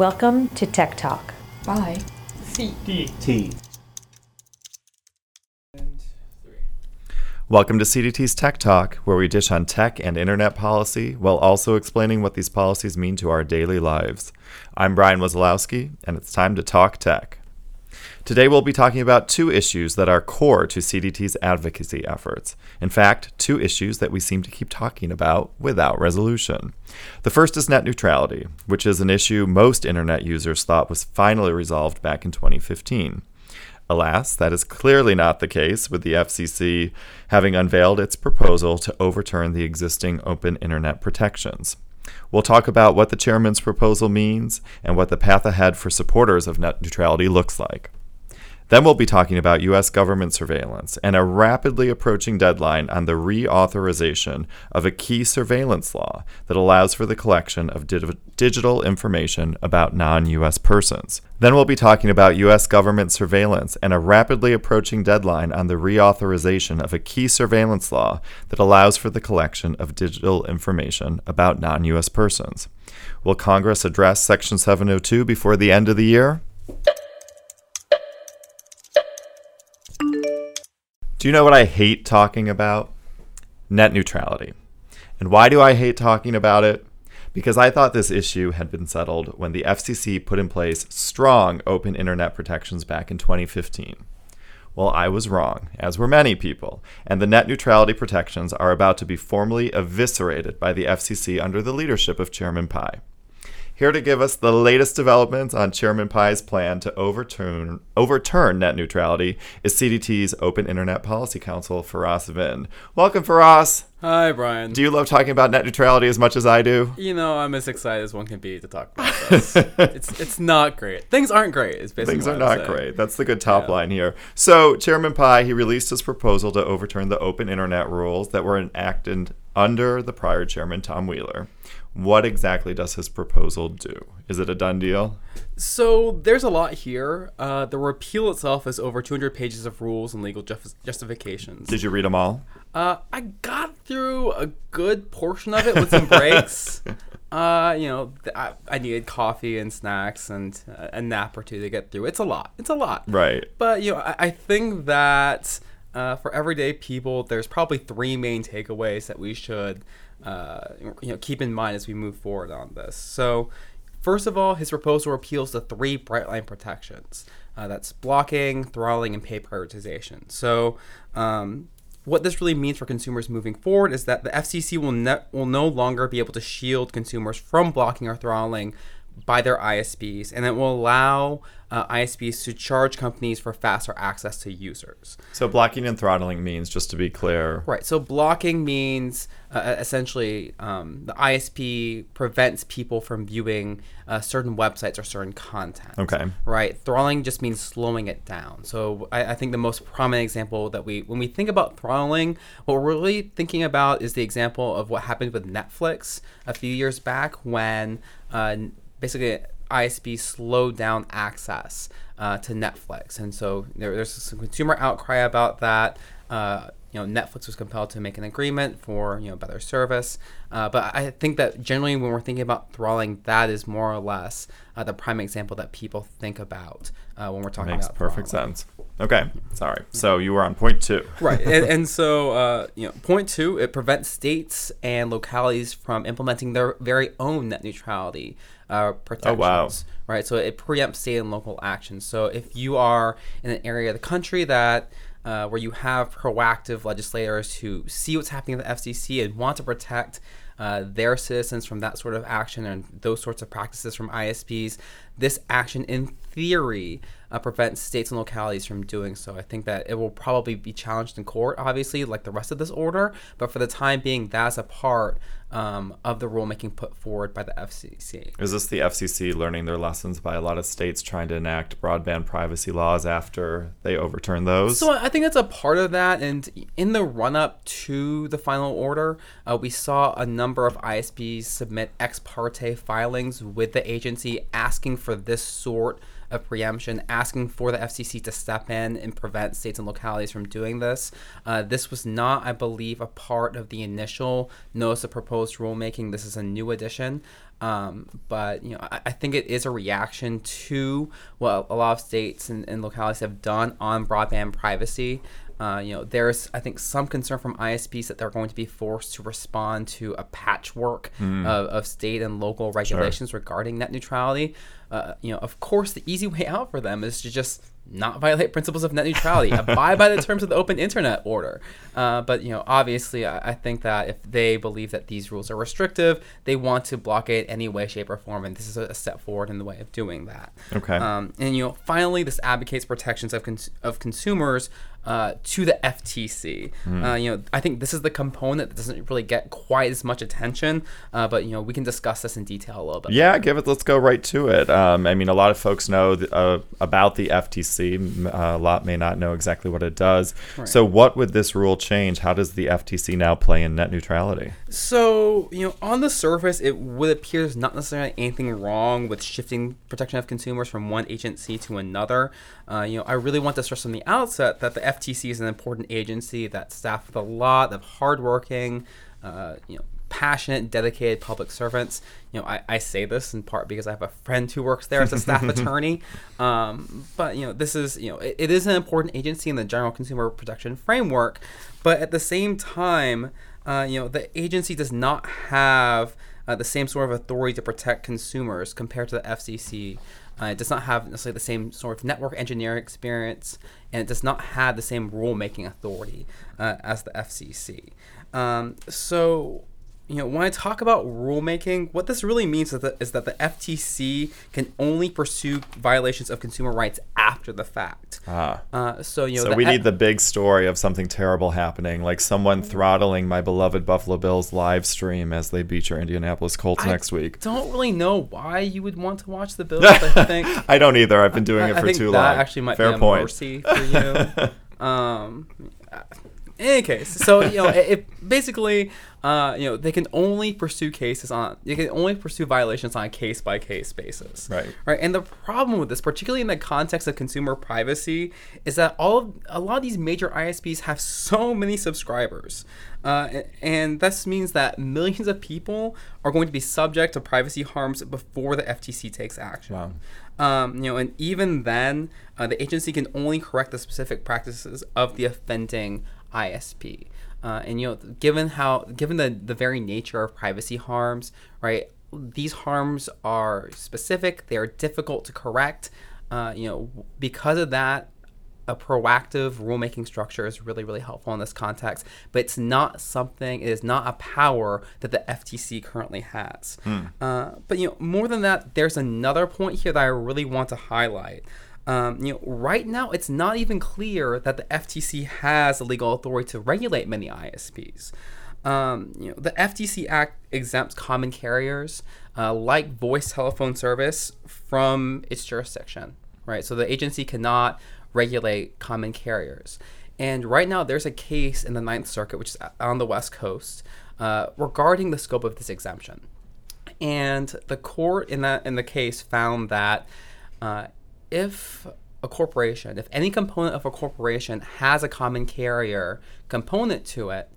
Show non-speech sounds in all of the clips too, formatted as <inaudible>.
Welcome to Tech Talk. Bye. C. D. T. Welcome to CDT's Tech Talk, where we dish on tech and internet policy while also explaining what these policies mean to our daily lives. I'm Brian Wazalowski, and it's time to talk tech. Today we'll be talking about two issues that are core to CDT's advocacy efforts. In fact, two issues that we seem to keep talking about without resolution. The first is net neutrality, which is an issue most internet users thought was finally resolved back in 2015. Alas, that is clearly not the case, with the FCC having unveiled its proposal to overturn the existing open internet protections. We'll talk about what the chairman's proposal means and what the path ahead for supporters of net neutrality looks like. Then we'll be talking about U.S. government surveillance and a rapidly approaching deadline on the reauthorization of a key surveillance law that allows for the collection of di- digital information about non U.S. persons. Then we'll be talking about U.S. government surveillance and a rapidly approaching deadline on the reauthorization of a key surveillance law that allows for the collection of digital information about non U.S. persons. Will Congress address Section 702 before the end of the year? Do you know what I hate talking about? Net neutrality. And why do I hate talking about it? Because I thought this issue had been settled when the FCC put in place strong open internet protections back in 2015. Well, I was wrong, as were many people, and the net neutrality protections are about to be formally eviscerated by the FCC under the leadership of Chairman Pai. Here to give us the latest developments on Chairman Pai's plan to overturn overturn net neutrality is CDT's Open Internet Policy Counsel, Ferras Vinh. Welcome, Ferras. Hi, Brian. Do you love talking about net neutrality as much as I do? you know, I'm as excited as one can be to talk about this. <laughs> it's it's not great. Things aren't great. Is basically Things are not great. That's the good top Yeah. line here. So, Chairman Pai, he released his proposal to overturn the open internet rules that were enacted under the prior chairman, Tom Wheeler. What exactly does his proposal do? Is it a done deal? So there's a lot here. Uh, the repeal itself is over 200 pages of rules and legal juf- justifications. Did you read them all? Uh, I got through a good portion of it with some breaks. <laughs> uh, you know, th- I, I needed coffee and snacks and uh, a nap or two to get through. It's a lot. It's a lot. Right. But you know, I, I think that uh, for everyday people, there's probably three main takeaways that we should uh, you know keep in mind as we move forward on this. So, first of all, his proposal repeals the three bright line protections. Uh, that's blocking, throttling, and pay prioritization. So. Um, what this really means for consumers moving forward is that the FCC will ne- will no longer be able to shield consumers from blocking or throttling by their ISPs, and it will allow uh, ISPs to charge companies for faster access to users. So, blocking and throttling means, just to be clear, Right. So blocking means uh, essentially um, the ISP prevents people from viewing uh, certain websites or certain content. Okay. Right. Throttling just means slowing it down. So I, I think the most prominent example that we, when we think about throttling, what we're really thinking about is the example of what happened with Netflix a few years back when uh, basically ISP slowed down access uh, to Netflix, and so there, there's some consumer outcry about that. Uh, you know, Netflix was compelled to make an agreement for you know better service, uh, but I think that generally when we're thinking about throttling, that is more or less uh, the prime example that people think about uh, when we're talking makes about perfect sense. Okay. Sorry. So, you were on point two. <laughs> right and, and so <laughs> uh, you know point two it prevents states and localities from implementing their very own net neutrality uh, protections wow. right so it preempts state and local actions so if you are in an area of the country that uh, where you have proactive legislators who see what's happening at the FCC and want to protect uh, their citizens from that sort of action and those sorts of practices from ISPs. This action, in theory, uh, prevents states and localities from doing so. I think that it will probably be challenged in court, obviously, like the rest of this order. But for the time being, that's a part um, of the rulemaking put forward by the FCC. Is this the FCC learning their lessons by a lot of states trying to enact broadband privacy laws after they overturn those? So I think that's a part of that. And in the run up to the final order, uh, we saw a number of ISPs submit ex parte filings with the agency asking for this sort of preemption, asking for the FCC to step in and prevent states and localities from doing this. Uh, this was not, I believe, a part of the initial notice of proposed rulemaking. This is a new addition. Um, but you know, I, I, think it is a reaction to what a lot of states and, and localities have done on broadband privacy. Uh, you know, there's I think some concern from ISPs that they're going to be forced to respond to a patchwork mm. of, of, state and local regulations sure. regarding net neutrality. Uh, you know, of course, the easy way out for them is to just not violate principles of net neutrality, abide by the terms of the open internet order. Uh, but you know, obviously, I, I, think that if they believe that these rules are restrictive, they want to blockade any way, shape, or form, and this is a step forward in the way of doing that. Okay. Um, and you know, finally, this advocates protections of cons- of consumers uh, to the FTC. Mm. Uh, you know, I think this is the component that doesn't really get quite as much attention, uh, but you know, we can discuss this in detail a little bit. Yeah, more. give it. Let's go right to it. Um, I mean, a lot of folks know th- uh, about the FTC. Uh, a lot may not know exactly what it does. Right. So, what would this rule change? How does the FTC now play in net neutrality? So, you know, on the surface, it would appear there's not necessarily anything wrong with shifting protection of consumers from one agency to another. Uh, you know, I really want to stress from the outset that the FTC is an important agency that's staffed with a lot of hardworking, uh, you know, passionate, dedicated public servants. You know, I, I say this in part because I have a friend who works there as a staff <laughs> attorney. Um, but you know, this is you know, it, it is an important agency in the general consumer protection framework. But at the same time, uh, you know, the agency does not have uh, the same sort of authority to protect consumers compared to the FCC. Uh, it does not have necessarily the same sort of network engineering experience, and it does not have the same rulemaking authority uh, as the FCC. Um, so, you know, when I talk about rulemaking, what this really means is that, is that the FTC can only pursue violations of consumer rights after the fact. Ah. Uh, so you know, so we need the big story of something terrible happening, like someone throttling my beloved Buffalo Bills live stream as they beat your Indianapolis Colts I next week. Don't really know why you would want to watch the Bills. I <laughs> think I don't either. I've been doing I, it for I too that long. Actually, might Fair be a point. mercy for you. <laughs> um, any case, so you know, it, basically, uh, you know, they can only pursue cases on they can only pursue violations on a case by case basis. Right. Right. And the problem with this, particularly in the context of consumer privacy, is that all of, a lot of these major ISPs have so many subscribers, uh, and this means that millions of people are going to be subject to privacy harms before the FTC takes action. Wow. Um, you know, and even then, uh, the agency can only correct the specific practices of the offending ISP. Uh, and you know, given how, given the the very nature of privacy harms, right? These harms are specific. They are difficult to correct. Uh, you know, because of that, a proactive rulemaking structure is really, really helpful in this context. But it's not something. It is not a power that the FTC currently has. Mm. Uh, but you know, more than that, there's another point here that I really want to highlight. Um, you know, right now it's not even clear that the FTC has the legal authority to regulate many ISPs. Um, you know, the FTC Act exempts common carriers uh, like voice telephone service from its jurisdiction, right? So the agency cannot regulate common carriers. And right now, there's a case in the Ninth Circuit, which is on the West Coast, uh, regarding the scope of this exemption. And the court in that in the case found that uh, if a corporation, if any component of a corporation has a common carrier component to it,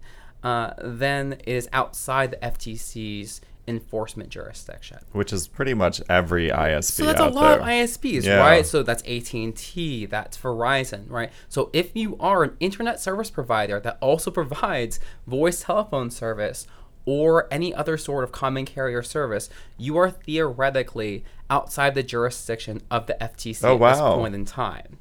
uh, then it is outside the FTC's enforcement jurisdiction. Which is pretty much every ISP. So that's a lot there. of ISPs, yeah. right? So that's AT and T, that's Verizon, right? So if you are an internet service provider that also <laughs> provides voice telephone service or any other sort of common carrier service, you are theoretically outside the jurisdiction of the FTC oh, at this oh, point in time.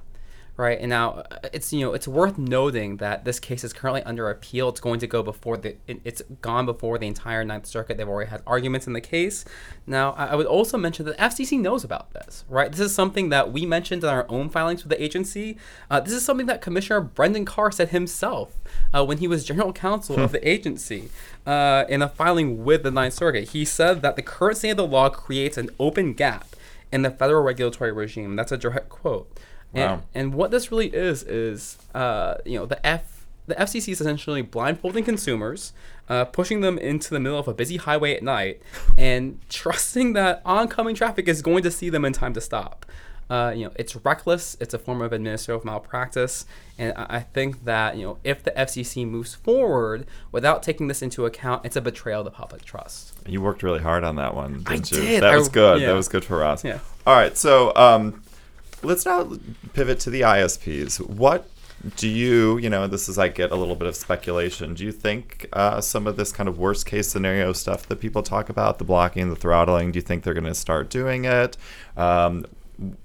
Right and now, uh, it's you know it's worth noting that this case is currently under appeal. It's going to go before the it's gone before the entire Ninth Circuit. They've already had arguments in the case. Now, I would also mention that the FCC knows about this. Right, this is something that we mentioned in our own filings with the agency. Uh, this is something that Commissioner Brendan Carr said himself uh, when he was general counsel of the agency uh, in a filing with the Ninth Circuit. He said that the current state of the law creates an open gap in the federal regulatory regime. That's a direct quote. Wow. And, and what this really is is uh, you know the F the FCC is essentially blindfolding consumers, uh, pushing them into the middle of a busy highway at night, <laughs> and trusting that oncoming traffic is going to see them in time to stop. Uh, you know, it's reckless. It's a form of administrative malpractice, and I I think that you know if the FCC moves forward without taking this into account, it's a betrayal of the public trust. You worked really hard on that one, didn't you? did. That I- was good. yeah. That was good for us. Yeah. All right. So um, let's now pivot to the ISPs. What do you, you know, this is I get a little bit of speculation. Do you think uh, some of this kind of worst case scenario stuff that people talk about, the blocking, the throttling, do you think they're going to start doing it? Um,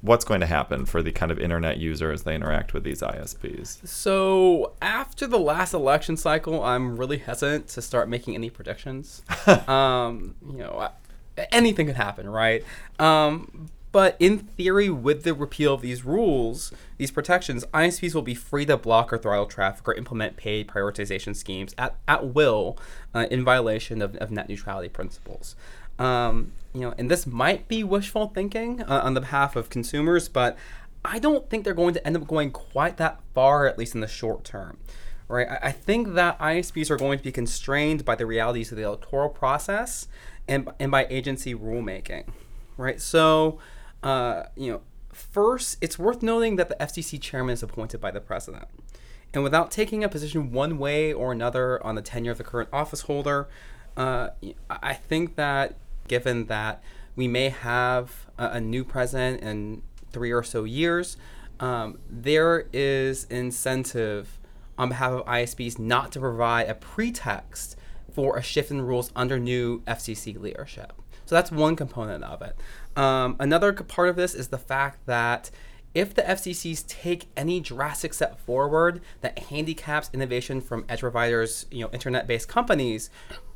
what's going to happen for the kind of internet user as they interact with these ISPs? So after the last election cycle, I'm really hesitant to start making any predictions. <laughs> um, you know, I- anything could happen, right? Um, but in theory, with the repeal of these rules, these protections, ISPs will be free to block or throttle traffic or implement paid prioritization schemes at, at will uh, in violation of, of net neutrality principles. Um, you know, and this might be wishful thinking uh, on the behalf of consumers, but I don't think they're going to end up going quite that far, at least in the short term. Right? I, I think that ISPs are going to be constrained by the realities of the electoral process and, and by agency rulemaking. Right? So, uh, you know, first, it's worth noting that the FCC chairman is appointed by the president. And without taking a position one way or another on the tenure of the current office holder, uh, I think that given that we may have a, new president in three or so years, um, there is incentive on behalf of ISPs not to provide a pretext for a shift in rules under new FCC leadership. So that's one component of it. Um, another part of this is the fact that if the FCCs take any drastic step forward that handicaps innovation from edge providers, you know, internet-based companies,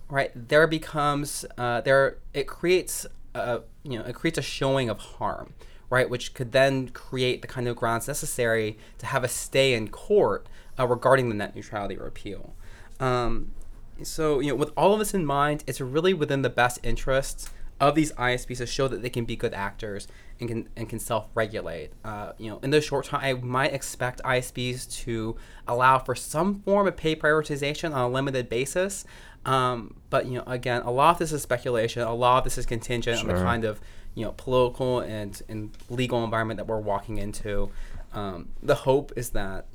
right, there becomes uh, there it creates a you know it creates a showing of harm, right, which could then create the kind of grounds necessary to have a stay in court uh, regarding the net neutrality repeal. Um, so, you know, with all of this in mind, it's really within the best interests of these ISPs to show that they can be good actors and can and can self-regulate. Uh, you know, in the short term, I might expect ISPs to allow for some form of pay prioritization on a limited basis. Um, but you know, again, a lot of this is speculation. A lot of this is contingent on the kind of you know political and, and legal environment that we're walking into. Um, the hope is that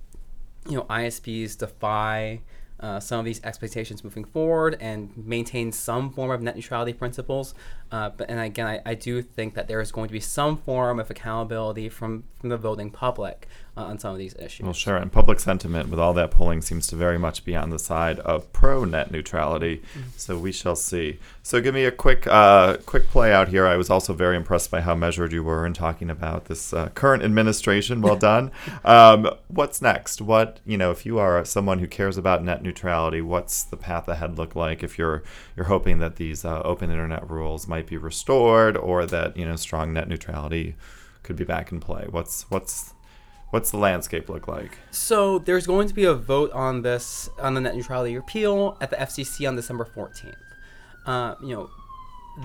you know ISPs defy uh, some of these expectations moving forward and maintain some form of net neutrality principles. Uh, but and again, I, I do think that there is going to be some form of accountability from from the voting public uh, on some of these issues. Well, sure. And public sentiment with all that polling seems to very much be on the side of pro net neutrality. So we shall see. So give me a quick, uh, quick play out here. I was also very impressed by how measured you were in talking about this uh, current administration. Well <laughs> done. um, what's next? What you know, if you are someone who cares about net neutrality, what's the path ahead look like? If you're you're hoping that these uh, open internet rules might be restored, or that you know strong net neutrality could be back in play. What's what's What's the landscape look like? So there's going to be a vote on this on the net neutrality repeal at the FCC on December 14th. Uh, you know,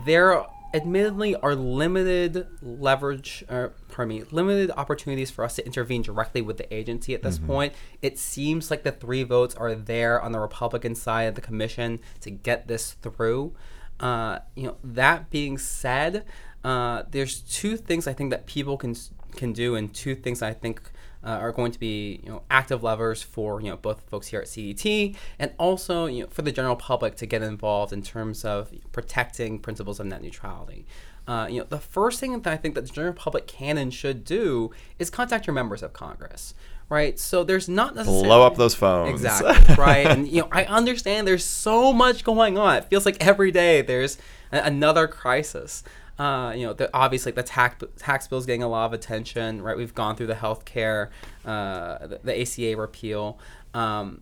there admittedly are limited leverage, or pardon me, limited opportunities for us to intervene directly with the agency at this point. It seems like the three votes are there on the Republican side of the commission to get this through. Uh, you know, that being said, uh, there's two things I think that people can can do, and two things I think uh, are going to be you know active levers for you know both folks here at CDT and also you know for the general public to get involved in terms of protecting principles of net neutrality. Uh, you know, the first thing that I think that the general public can and should do is contact your members of Congress, right? So there's not necessarily Blow up those phones. Exactly, right? And you know, I understand there's so much going on. It feels like every day there's a- another crisis. Uh, you know, the, obviously the tax tax bill is getting a lot of attention, right? We've gone through the healthcare, uh, the, the ACA repeal, um,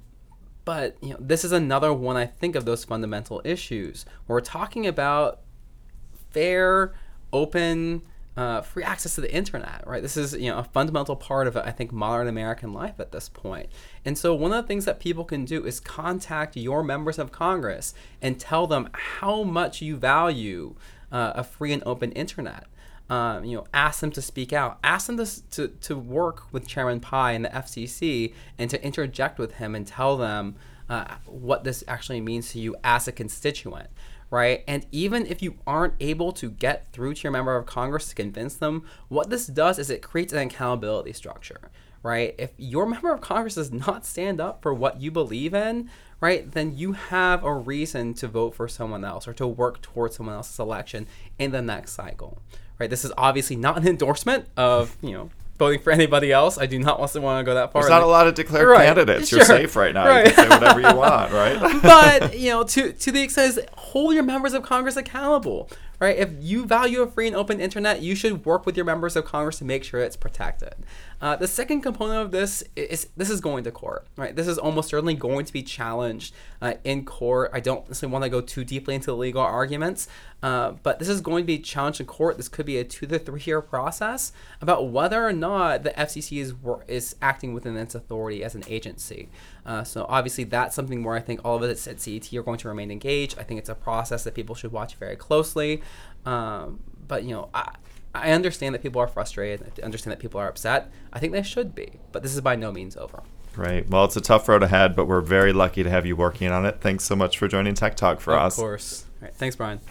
but you know, this is another one I think of those fundamental issues. We're talking about fair, open, uh, free access to the internet, right? This is you know a fundamental part of I think modern American life at this point. And so one of the things that people can do is contact your members of Congress and tell them how much you value uh, a free and open internet. Um, you know, ask them to speak out. Ask them to, to, to work with Chairman Pai and the FCC and to interject with him and tell them uh, what this actually means to you as a constituent, right? And even if you aren't able to get through to your member of Congress to convince them, what this does is it creates an accountability structure, right? If your member of Congress does not stand up for what you believe in, right, then you have a reason to vote for someone else or to work towards someone else's election in the next cycle, right? This is obviously not an <laughs> endorsement of, you know, voting for <laughs> anybody else. I do not want to want to go that far. There's not a lot of declared right. candidates. You're safe right now. Right. You can say whatever you want, right? <laughs> <laughs> but you know, to to the extent hold your members of Congress accountable, right? If you value a free and open internet, you should work with your members of Congress to make sure it's protected. Uh, the second component of this is this is going to court, right? This is almost certainly going to be challenged uh, in court. I don't necessarily want to go too deeply into the legal arguments, uh, but this is going to be challenged in court. This could be a two to three year process about whether or not the FCC is is acting within its authority as an agency. Uh, so obviously that's something where I think all of us at CDT are going to remain engaged. I think it's a process that people should watch very closely. Um, but you know, I, I understand that people are frustrated. I understand that people are upset. I think they should be, but this is by no means over. Right. Well, it's a tough road ahead, but we're very lucky to have you working on it. Thanks so much for joining Tech Talk for of us. Of course. All right. Thanks, Brian.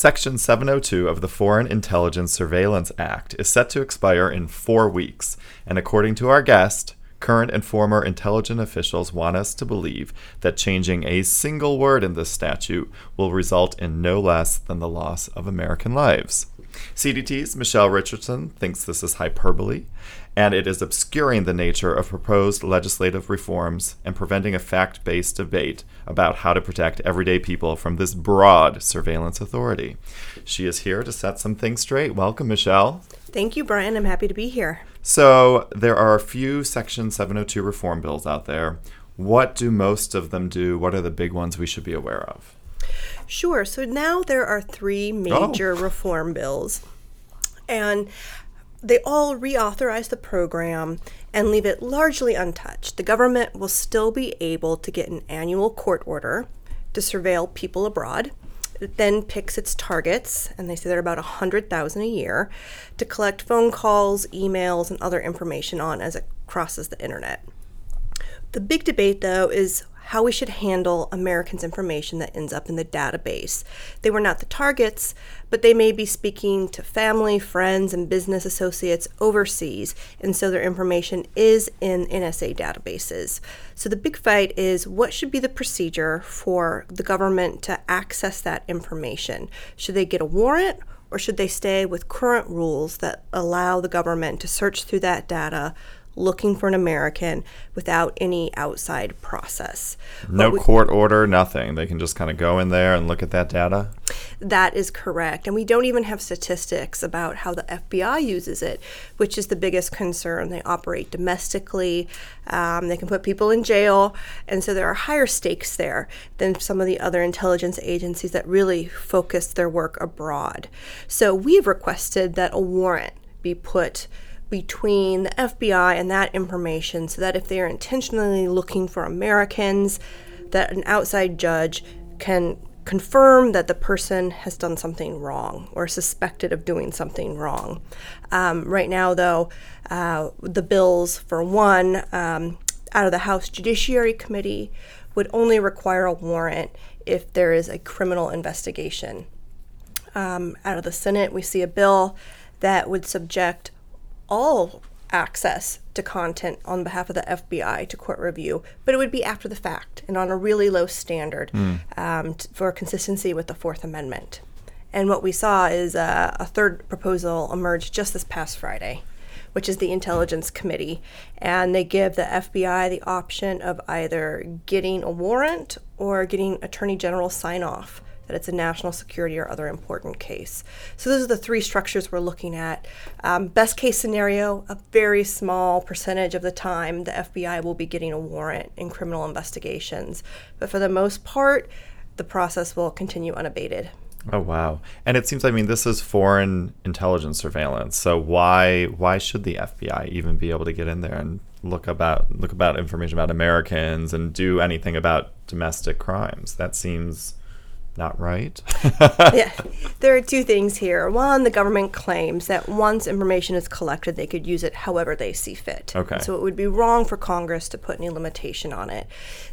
Section 702 of the Foreign Intelligence Surveillance Act is set to expire in four weeks, and according to our guest, Current and former intelligence officials want us to believe that changing a single word in this statute will result in no less than the loss of American lives. CDT's Michelle Richardson thinks this is hyperbole, and it is obscuring the nature of proposed legislative reforms and preventing a fact based debate about how to protect everyday people from this broad surveillance authority. She is here to set some things straight. Welcome, Michelle. Thank you, Brian. I'm happy to be here. So, there are a few Section 702 reform bills out there. What do most of them do? What are the big ones we should be aware of? Sure. So now there are three oh. major oh. reform bills. And they all reauthorize the program and leave it largely untouched. The government will still be able to get an annual court order to surveil people abroad. It then picks its targets, and they say they're about 100,000 a year, to collect phone calls, emails, and other information on as it crosses the internet. The big debate, though, is how we should handle Americans' information that ends up in the database. They were not the targets, but they may be speaking to family, friends, and business associates overseas, and so their information is in NSA databases. So the big fight is what should be the procedure for the government to access that information? Should they get a warrant? Or should they stay with current rules that allow the government to search through that data, looking for an American without any outside process. No we, court order, nothing. They can just kind of go in there and look at that data? That is correct. And we don't even have statistics about how the FBI uses it, which is the biggest concern. They operate domestically, um, they can put people in jail, and so there are higher stakes there than some of the other intelligence agencies that really focus their work abroad. So we've requested that a warrant be put between the FBI and that information so that if they are intentionally looking for Americans, that an outside judge can confirm that the person has done something wrong or suspected of doing something wrong. Um, right now, though, uh, the bills, for one, um, out of the House Judiciary Committee would only require a warrant if there is a criminal investigation. Um, out of the Senate, we see a bill that would subject all access to content on behalf of the FBI to court review, but it would be after the fact and on a really low standard mm. um, t- for consistency with the Fourth Amendment. And what we saw is uh, a third proposal emerged just this past Friday, which is the Intelligence Committee. And they give the FBI the option of either getting a warrant or getting Attorney General sign off that it's a national security or other important case. So those are the three structures we're looking at. Um, best case scenario, a very small percentage of the time the FBI will be getting a warrant in criminal investigations. But for the most part, the process will continue unabated. Oh wow! And it seems I mean this is foreign intelligence surveillance. So why why should the FBI even be able to get in there and look about look about information about Americans and do anything about domestic crimes? That seems not right? <laughs> <laughs> yeah, there are two things here. One, the government claims that once information is collected, they could use it however they see fit. Okay. So it would be wrong for Congress to put any limitation on it.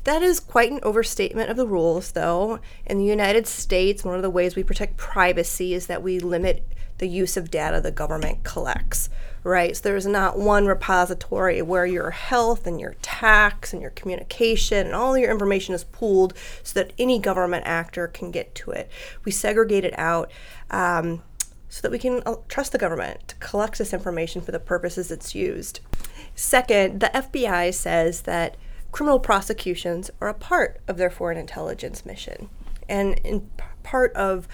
That is quite an overstatement of the rules, though. In the United States, one of the ways we protect privacy is that we limit the use of data the government collects, right? So there's not one repository where your health and your tax and your communication and all your information is pooled so that any government actor can get to it. We segregate it out. Um, so that we can uh, trust the government to collect this information for the purposes it's used. Second, the FBI says that criminal prosecutions are a part of their foreign intelligence mission. And in part of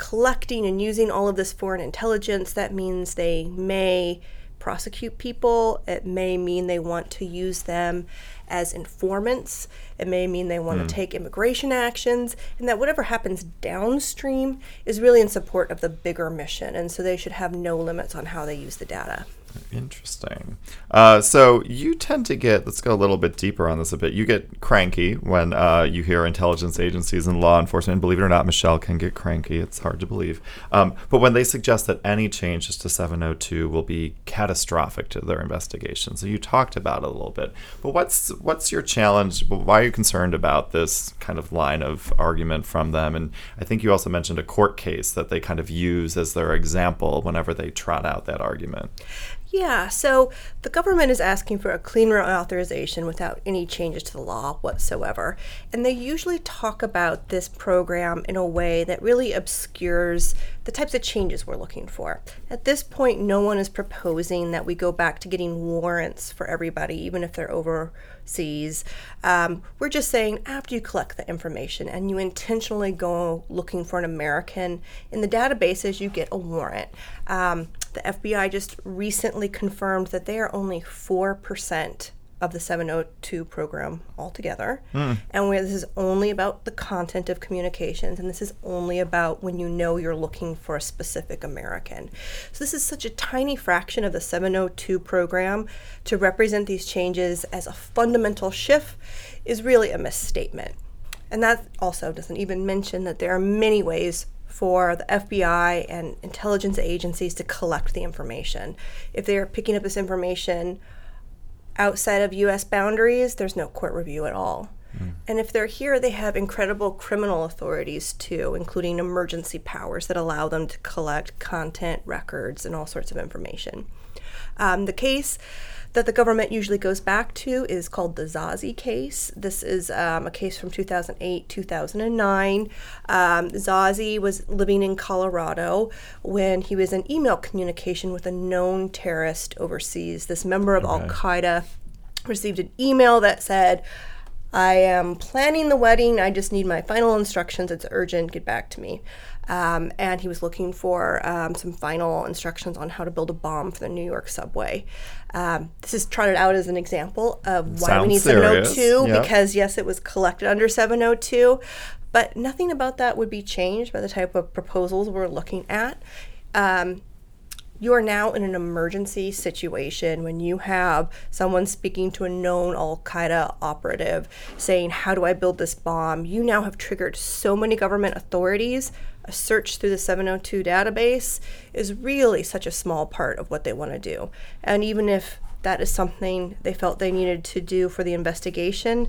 collecting and using all of this foreign intelligence, that means they may prosecute people. It may mean they want to use them as informants. It may mean they want to hmm. take immigration actions. And that whatever happens downstream is really in support of the bigger mission. And so they should have no limits on how they use the data. Interesting. Uh, so you tend to get, let's go a little bit deeper on this a bit. You get cranky when uh, you hear intelligence agencies and law enforcement. Believe it or not, Michelle can get cranky. It's hard to believe. Um, but when they suggest that any changes to 702 will be catastrophic to their investigation. So you talked about it a little bit. But what's what's your challenge? Why are you concerned about this kind of line of argument from them? And I think you also mentioned a court case that they kind of use as their example whenever they trot out that argument. Yeah, so the government is asking for a clean reauthorization without any changes to the law whatsoever. And they usually talk about this program in a way that really obscures the types of changes we're looking for. At this point, no one is proposing that we go back to getting warrants for everybody, even if they're overseas. Um, we're just saying after you collect the information and you intentionally go looking for an American in the databases, you get a warrant. Um, the FBI just recently confirmed that they are only 4% of the 702 program altogether. Hmm. And where this is only about the content of communications, and this is only about when you know you're looking for a specific American. So, this is such a tiny fraction of the 702 program. To represent these changes as a fundamental shift is really a misstatement. And that also doesn't even mention that there are many ways for the FBI and intelligence agencies to collect the information. If they are picking up this information outside of US boundaries, there's no court review at all. And if they're here, they have incredible criminal authorities too, including emergency powers that allow them to collect content, records, and all sorts of information. Um, the case that the government usually goes back to is called the Zazi case. This is um, a case from 2008, 2009. Um, Zazi was living in Colorado when he was in email communication with a known terrorist overseas. This member of Al Qaeda received an email that said, I am planning the wedding. I just need my final instructions. It's urgent. Get back to me. Um, and he was looking for um, some final instructions on how to build a bomb for the New York subway. Um, this is trotted out as an example of why Sounds we need serious. 702 Yep. because, yes, it was collected under 702, but nothing about that would be changed by the type of proposals we're looking at. Um, you are now in an emergency situation when you have someone speaking to a known Al Qaeda operative saying, How do I build this bomb? You now have triggered so many government authorities. A search through the 702 database is really such a small part of what they want to do. And even if that is something they felt they needed to do for the investigation,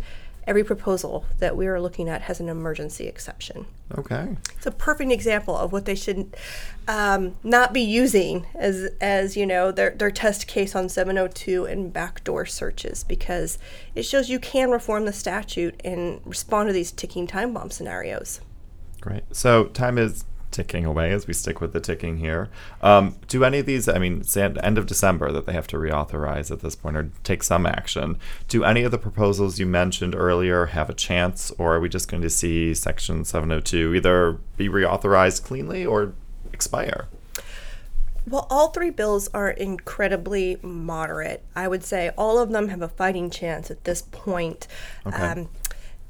every proposal that we are looking at has an emergency exception. Okay. It's a perfect example of what they should um, not be using as, as you know, their, their test case on 702 and backdoor searches because it shows you can reform the statute and respond to these ticking time bomb scenarios. Great. So time is ticking away as we stick with the ticking here. Um, do any of these, I mean, it's the end of December that they have to reauthorize at this point or take some action. Do any of the proposals you mentioned earlier have a chance, or are we just going to see Section 702 either be reauthorized cleanly or expire? Well, all three bills are incredibly moderate. I would say all of them have a fighting chance at this point. Um,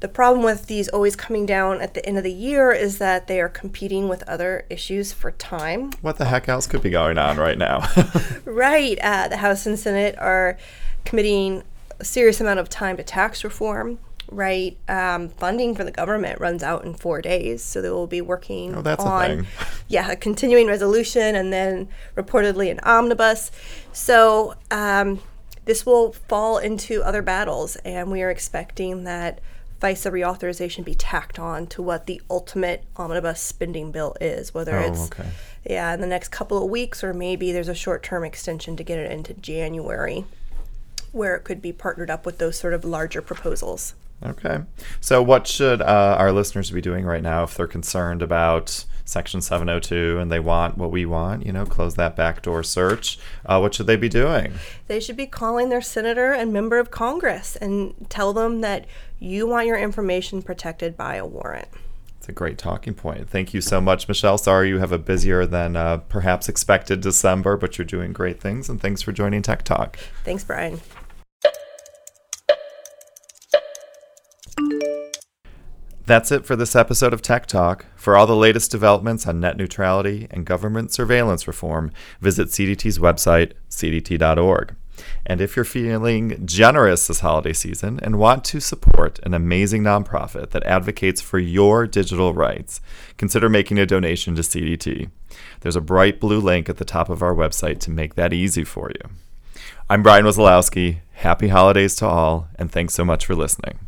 the problem with these always coming down at the end of the year is that they are competing with other issues for time. What the heck else could be going on right now? <laughs> Right. Uh, the House and Senate are committing a serious amount of time to tax reform. right? Um, funding for the government runs out in four days, so they will be working Oh, on, thing. <laughs> yeah, a continuing resolution, and then reportedly an omnibus. So um, this will fall into other battles, and we are expecting that FISA reauthorization be tacked on to what the ultimate omnibus spending bill is, whether Oh, it's okay. yeah in the next couple of weeks or maybe there's a short-term extension to get it into January, where it could be partnered up with those sort of larger proposals. Okay. So, what should uh, our listeners be doing right now if they're concerned about Section 702 and they want what we want? You know, close that backdoor search. Uh, what should they be doing? They should be calling their senator and member of Congress and tell them that you want your information protected by a warrant. It's a great talking point. Thank you so much, Michelle. Sorry you have a busier than uh, perhaps expected December, but you're doing great things, and thanks for joining Tech Talk. Thanks, Brian. That's it for this episode of Tech Talk. For all the latest developments on net neutrality and government surveillance reform, visit CDT's website, cdt.org. And if you're feeling generous this holiday season and want to support an amazing nonprofit that advocates for your digital rights, consider making a donation to CDT. There's a bright blue link at the top of our website to make that easy for you. I'm Brian Wazalowski. Happy holidays to all, and thanks so much for listening.